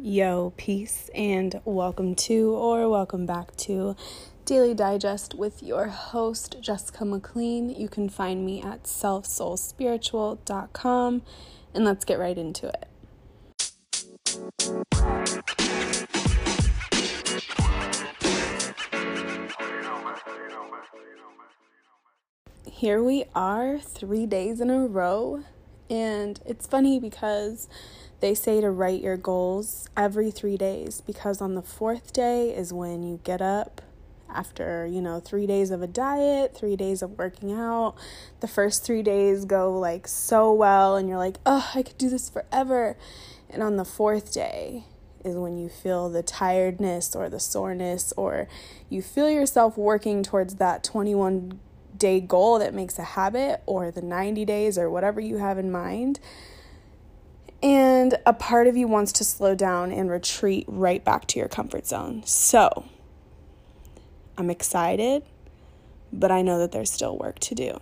Yo, peace, and welcome to or welcome back to Daily Digest with your host, Jessica McLean. You can find me at selfsoulspiritual.com, and let's get right into it. Here we are, three days in a row, and it's funny because they say to write your goals every three days because on the fourth day is when you get up after, you know, three days of a diet, three days of working out. The first three days go like so well, and you're like, oh, I could do this forever. And on the fourth day, is when you feel the tiredness or the soreness, or you feel yourself working towards that 21 day goal that makes a habit, or the 90 days, or whatever you have in mind. And a part of you wants to slow down and retreat right back to your comfort zone. So I'm excited, but I know that there's still work to do.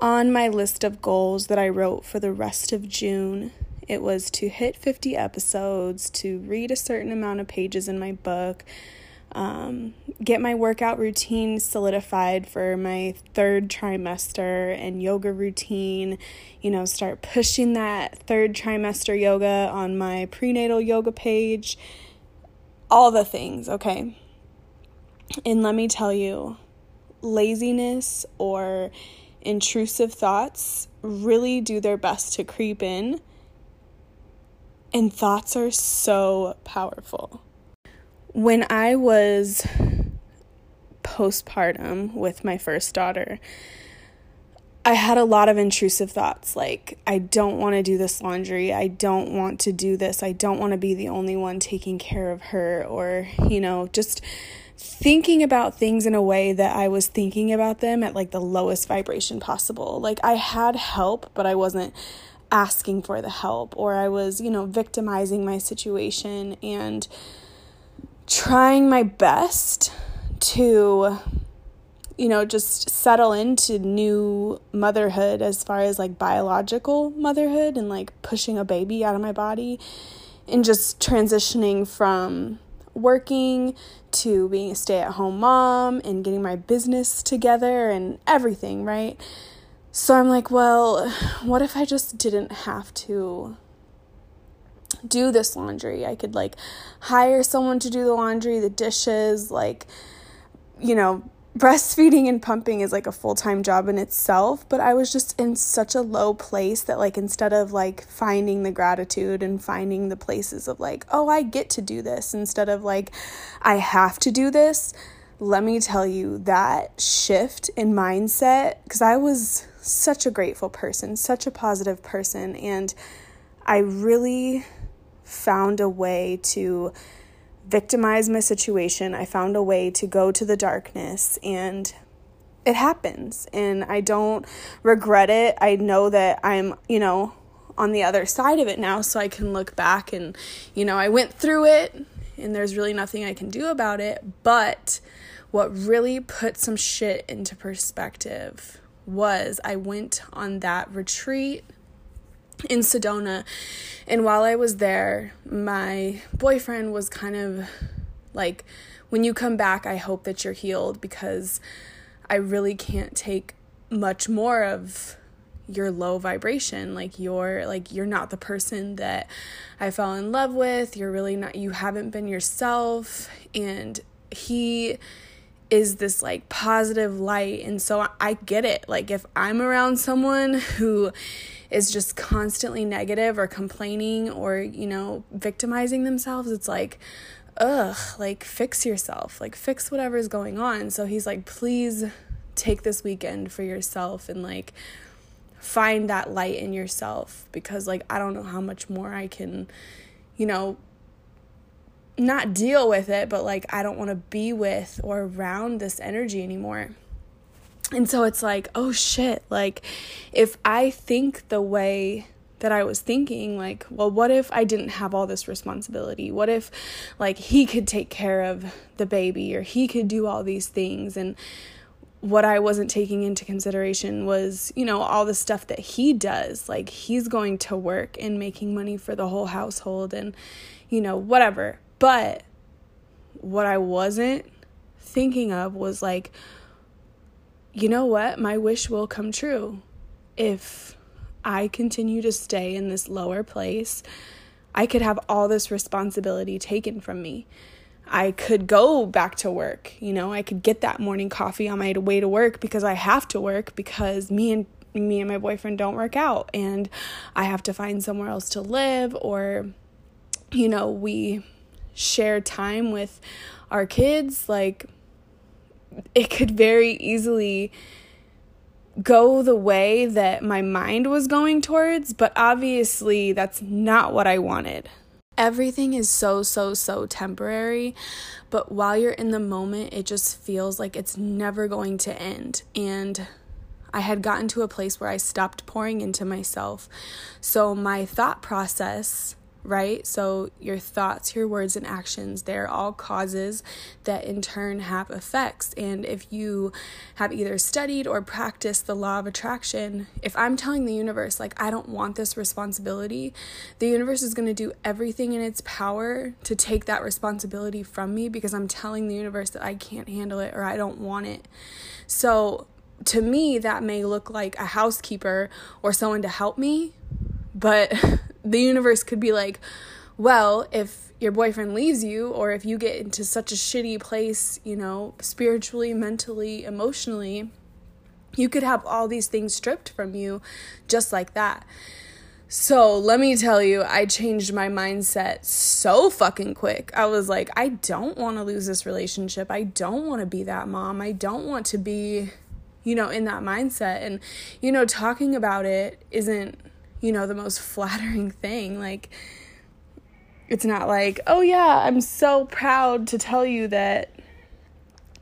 On my list of goals that I wrote for the rest of June, it was to hit 50 episodes, to read a certain amount of pages in my book, um, get my workout routine solidified for my third trimester and yoga routine, you know, start pushing that third trimester yoga on my prenatal yoga page, all the things, okay? And let me tell you, laziness or intrusive thoughts really do their best to creep in. And thoughts are so powerful. When I was postpartum with my first daughter, I had a lot of intrusive thoughts like, I don't want to do this laundry. I don't want to do this. I don't want to be the only one taking care of her, or, you know, just thinking about things in a way that I was thinking about them at like the lowest vibration possible. Like, I had help, but I wasn't asking for the help, or I was, you know, victimizing my situation and trying my best to you know just settle into new motherhood as far as like biological motherhood and like pushing a baby out of my body and just transitioning from working to being a stay-at-home mom and getting my business together and everything right? So i'm like well what if i just didn't have to do this laundry. I could like hire someone to do the laundry, the dishes, like, you know, breastfeeding and pumping is like a full time job in itself. But I was just in such a low place that, like, instead of like finding the gratitude and finding the places of like, oh, I get to do this, instead of like, I have to do this, let me tell you that shift in mindset, because I was such a grateful person, such a positive person, and I really found a way to victimize my situation. I found a way to go to the darkness and it happens and I don't regret it. I know that I'm, you know, on the other side of it now so I can look back and you know, I went through it and there's really nothing I can do about it, but what really put some shit into perspective was I went on that retreat in Sedona. And while I was there, my boyfriend was kind of like, when you come back, I hope that you're healed because I really can't take much more of your low vibration. Like you're like you're not the person that I fell in love with. You're really not you haven't been yourself. And he is this like positive light and so I get it like if I'm around someone who is just constantly negative or complaining or, you know, victimizing themselves, it's like, ugh, like fix yourself, like fix whatever's going on. So he's like, please take this weekend for yourself and like find that light in yourself because, like, I don't know how much more I can, you know, not deal with it, but like, I don't want to be with or around this energy anymore. And so it's like, oh shit, like if I think the way that I was thinking, like, well, what if I didn't have all this responsibility? What if, like, he could take care of the baby or he could do all these things? And what I wasn't taking into consideration was, you know, all the stuff that he does. Like, he's going to work and making money for the whole household and, you know, whatever. But what I wasn't thinking of was like, you know what? My wish will come true if I continue to stay in this lower place. I could have all this responsibility taken from me. I could go back to work. You know, I could get that morning coffee on my way to work because I have to work because me and me and my boyfriend don't work out and I have to find somewhere else to live or you know, we share time with our kids like it could very easily go the way that my mind was going towards, but obviously that's not what I wanted. Everything is so, so, so temporary, but while you're in the moment, it just feels like it's never going to end. And I had gotten to a place where I stopped pouring into myself. So my thought process right? So, your thoughts, your words, and actions, they're all causes that in turn have effects. And if you have either studied or practiced the law of attraction, if I'm telling the universe, like, I don't want this responsibility, the universe is going to do everything in its power to take that responsibility from me because I'm telling the universe that I can't handle it or I don't want it. So, to me, that may look like a housekeeper or someone to help me, but the universe could be like, well, if your boyfriend leaves you, or if you get into such a shitty place, you know, spiritually, mentally, emotionally, you could have all these things stripped from you just like that. So let me tell you, I changed my mindset so fucking quick. I was like, I don't want to lose this relationship. I don't want to be that mom. I don't want to be, you know, in that mindset. And, you know, talking about it isn't you know, the most flattering thing. Like, it's not like, oh yeah, I'm so proud to tell you that,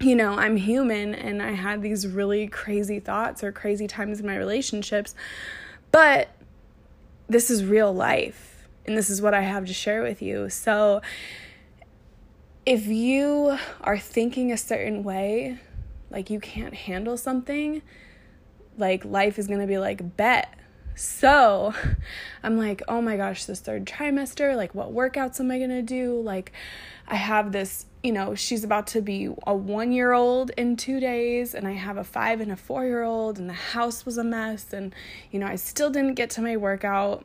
you know, I'm human and I had these really crazy thoughts or crazy times in my relationships. But this is real life and this is what I have to share with you. So, if you are thinking a certain way, like you can't handle something, like life is going to be like, bet so I'm like, oh my gosh, this third trimester, like, what workouts am I gonna do? Like, I have this, you know, she's about to be a one year old in two days, and I have a five and a four year old, and the house was a mess, and, you know, I still didn't get to my workout.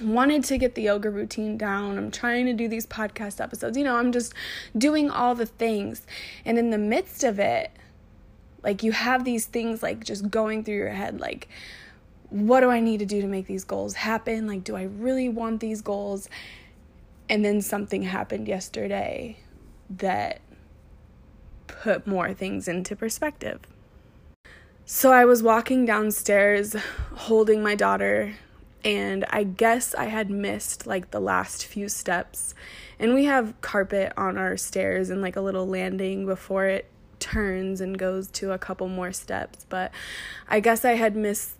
Wanted to get the yoga routine down. I'm trying to do these podcast episodes. You know, I'm just doing all the things. And in the midst of it, like, you have these things like just going through your head, like, what do I need to do to make these goals happen? Like, do I really want these goals? And then something happened yesterday that put more things into perspective. So I was walking downstairs holding my daughter, and I guess I had missed like the last few steps. And we have carpet on our stairs and like a little landing before it turns and goes to a couple more steps. But I guess I had missed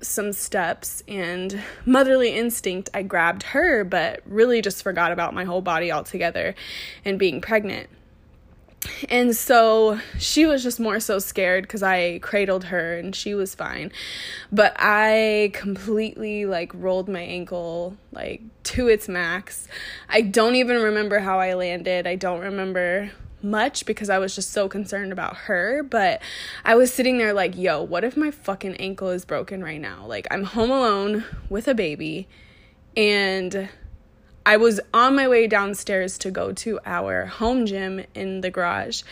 some steps and motherly instinct i grabbed her but really just forgot about my whole body altogether and being pregnant and so she was just more so scared because I cradled her and she was fine. But I completely like rolled my ankle like to its max. I don't even remember how I landed. I don't remember much because I was just so concerned about her. But I was sitting there like, yo, what if my fucking ankle is broken right now? Like, I'm home alone with a baby, and I was on my way downstairs to go to our home gym in the garage.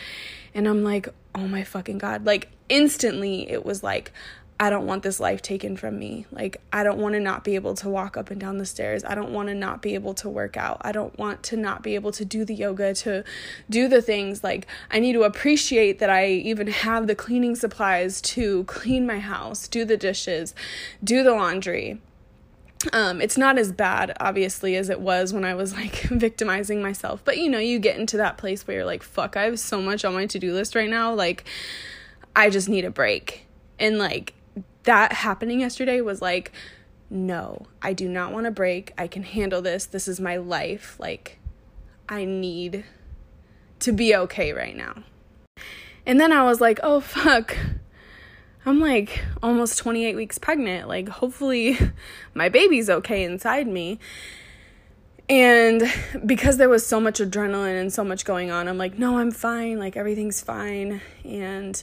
And I'm like, oh my fucking God. Like, instantly, it was like, I don't want this life taken from me. Like, I don't want to not be able to walk up and down the stairs. I don't want to not be able to work out. I don't want to not be able to do the yoga, to do the things. Like, I need to appreciate that I even have the cleaning supplies to clean my house, do the dishes, do the laundry. Um, it's not as bad, obviously, as it was when I was like victimizing myself. But you know, you get into that place where you're like, fuck, I have so much on my to do list right now. Like, I just need a break. And like, that happening yesterday was like, no, I do not want to break. I can handle this. This is my life. Like, I need to be okay right now. And then I was like, oh, fuck. I'm like almost 28 weeks pregnant. Like, hopefully, my baby's okay inside me. And because there was so much adrenaline and so much going on, I'm like, no, I'm fine. Like, everything's fine. And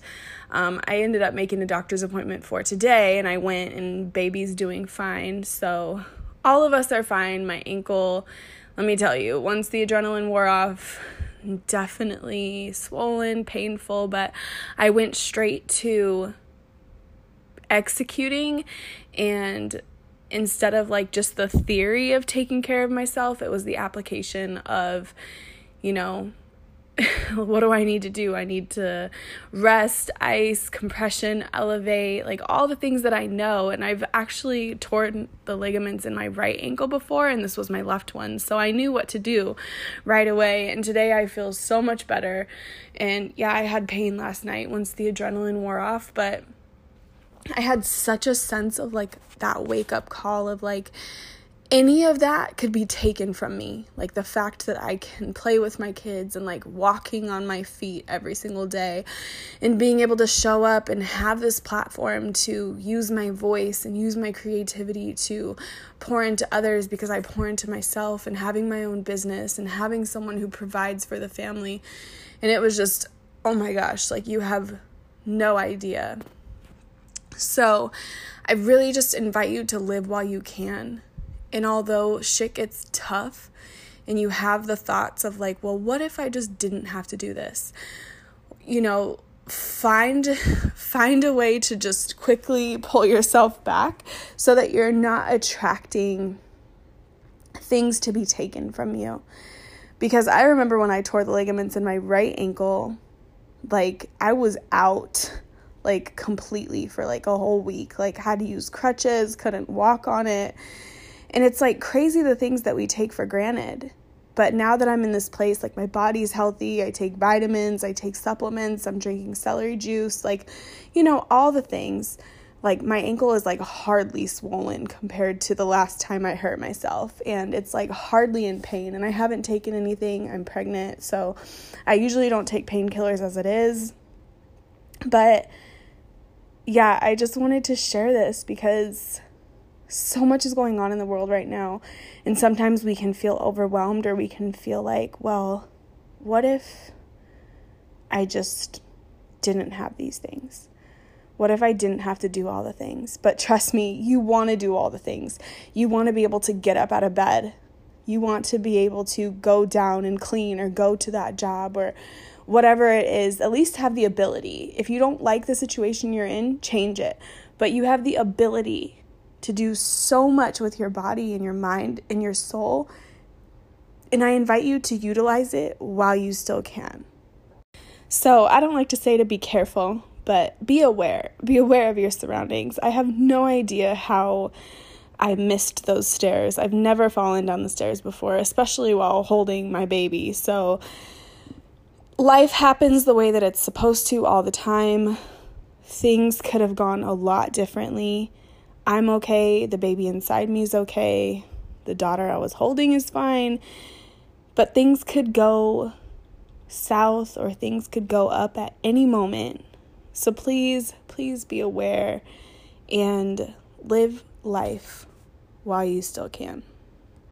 um, I ended up making a doctor's appointment for today, and I went, and baby's doing fine. So, all of us are fine. My ankle, let me tell you, once the adrenaline wore off, definitely swollen, painful, but I went straight to executing and instead of like just the theory of taking care of myself, it was the application of, you know, what do I need to do? I need to rest, ice, compression, elevate, like all the things that I know. And I've actually torn the ligaments in my right ankle before, and this was my left one. So I knew what to do right away. And today I feel so much better. And yeah, I had pain last night once the adrenaline wore off, but I had such a sense of like that wake up call of like any of that could be taken from me. Like the fact that I can play with my kids and like walking on my feet every single day and being able to show up and have this platform to use my voice and use my creativity to pour into others because I pour into myself and having my own business and having someone who provides for the family. And it was just, oh my gosh, like you have no idea so I really just invite you to live while you can. And although shit gets tough and you have the thoughts of like, well, what if I just didn't have to do this? You know, find find a way to just quickly pull yourself back so that you're not attracting things to be taken from you. Because I remember when I tore the ligaments in my right ankle, like I was out like completely for like a whole week. Like had to use crutches, couldn't walk on it. And it's like crazy the things that we take for granted. But now that I'm in this place, like my body's healthy, I take vitamins, I take supplements, I'm drinking celery juice, like, you know, all the things. Like my ankle is like hardly swollen compared to the last time I hurt myself. And it's like hardly in pain. And I haven't taken anything. I'm pregnant. So I usually don't take painkillers as it is. But yeah, I just wanted to share this because so much is going on in the world right now. And sometimes we can feel overwhelmed or we can feel like, well, what if I just didn't have these things? What if I didn't have to do all the things? But trust me, you want to do all the things. You want to be able to get up out of bed. You want to be able to go down and clean or go to that job or whatever it is, at least have the ability. If you don't like the situation you're in, change it. But you have the ability to do so much with your body and your mind and your soul. And I invite you to utilize it while you still can. So, I don't like to say to be careful, but be aware. Be aware of your surroundings. I have no idea how I missed those stairs. I've never fallen down the stairs before, especially while holding my baby. So, life happens the way that it's supposed to all the time. Things could have gone a lot differently. I'm okay. The baby inside me is okay. The daughter I was holding is fine. But things could go south or things could go up at any moment. So please, please be aware and live life while you still can.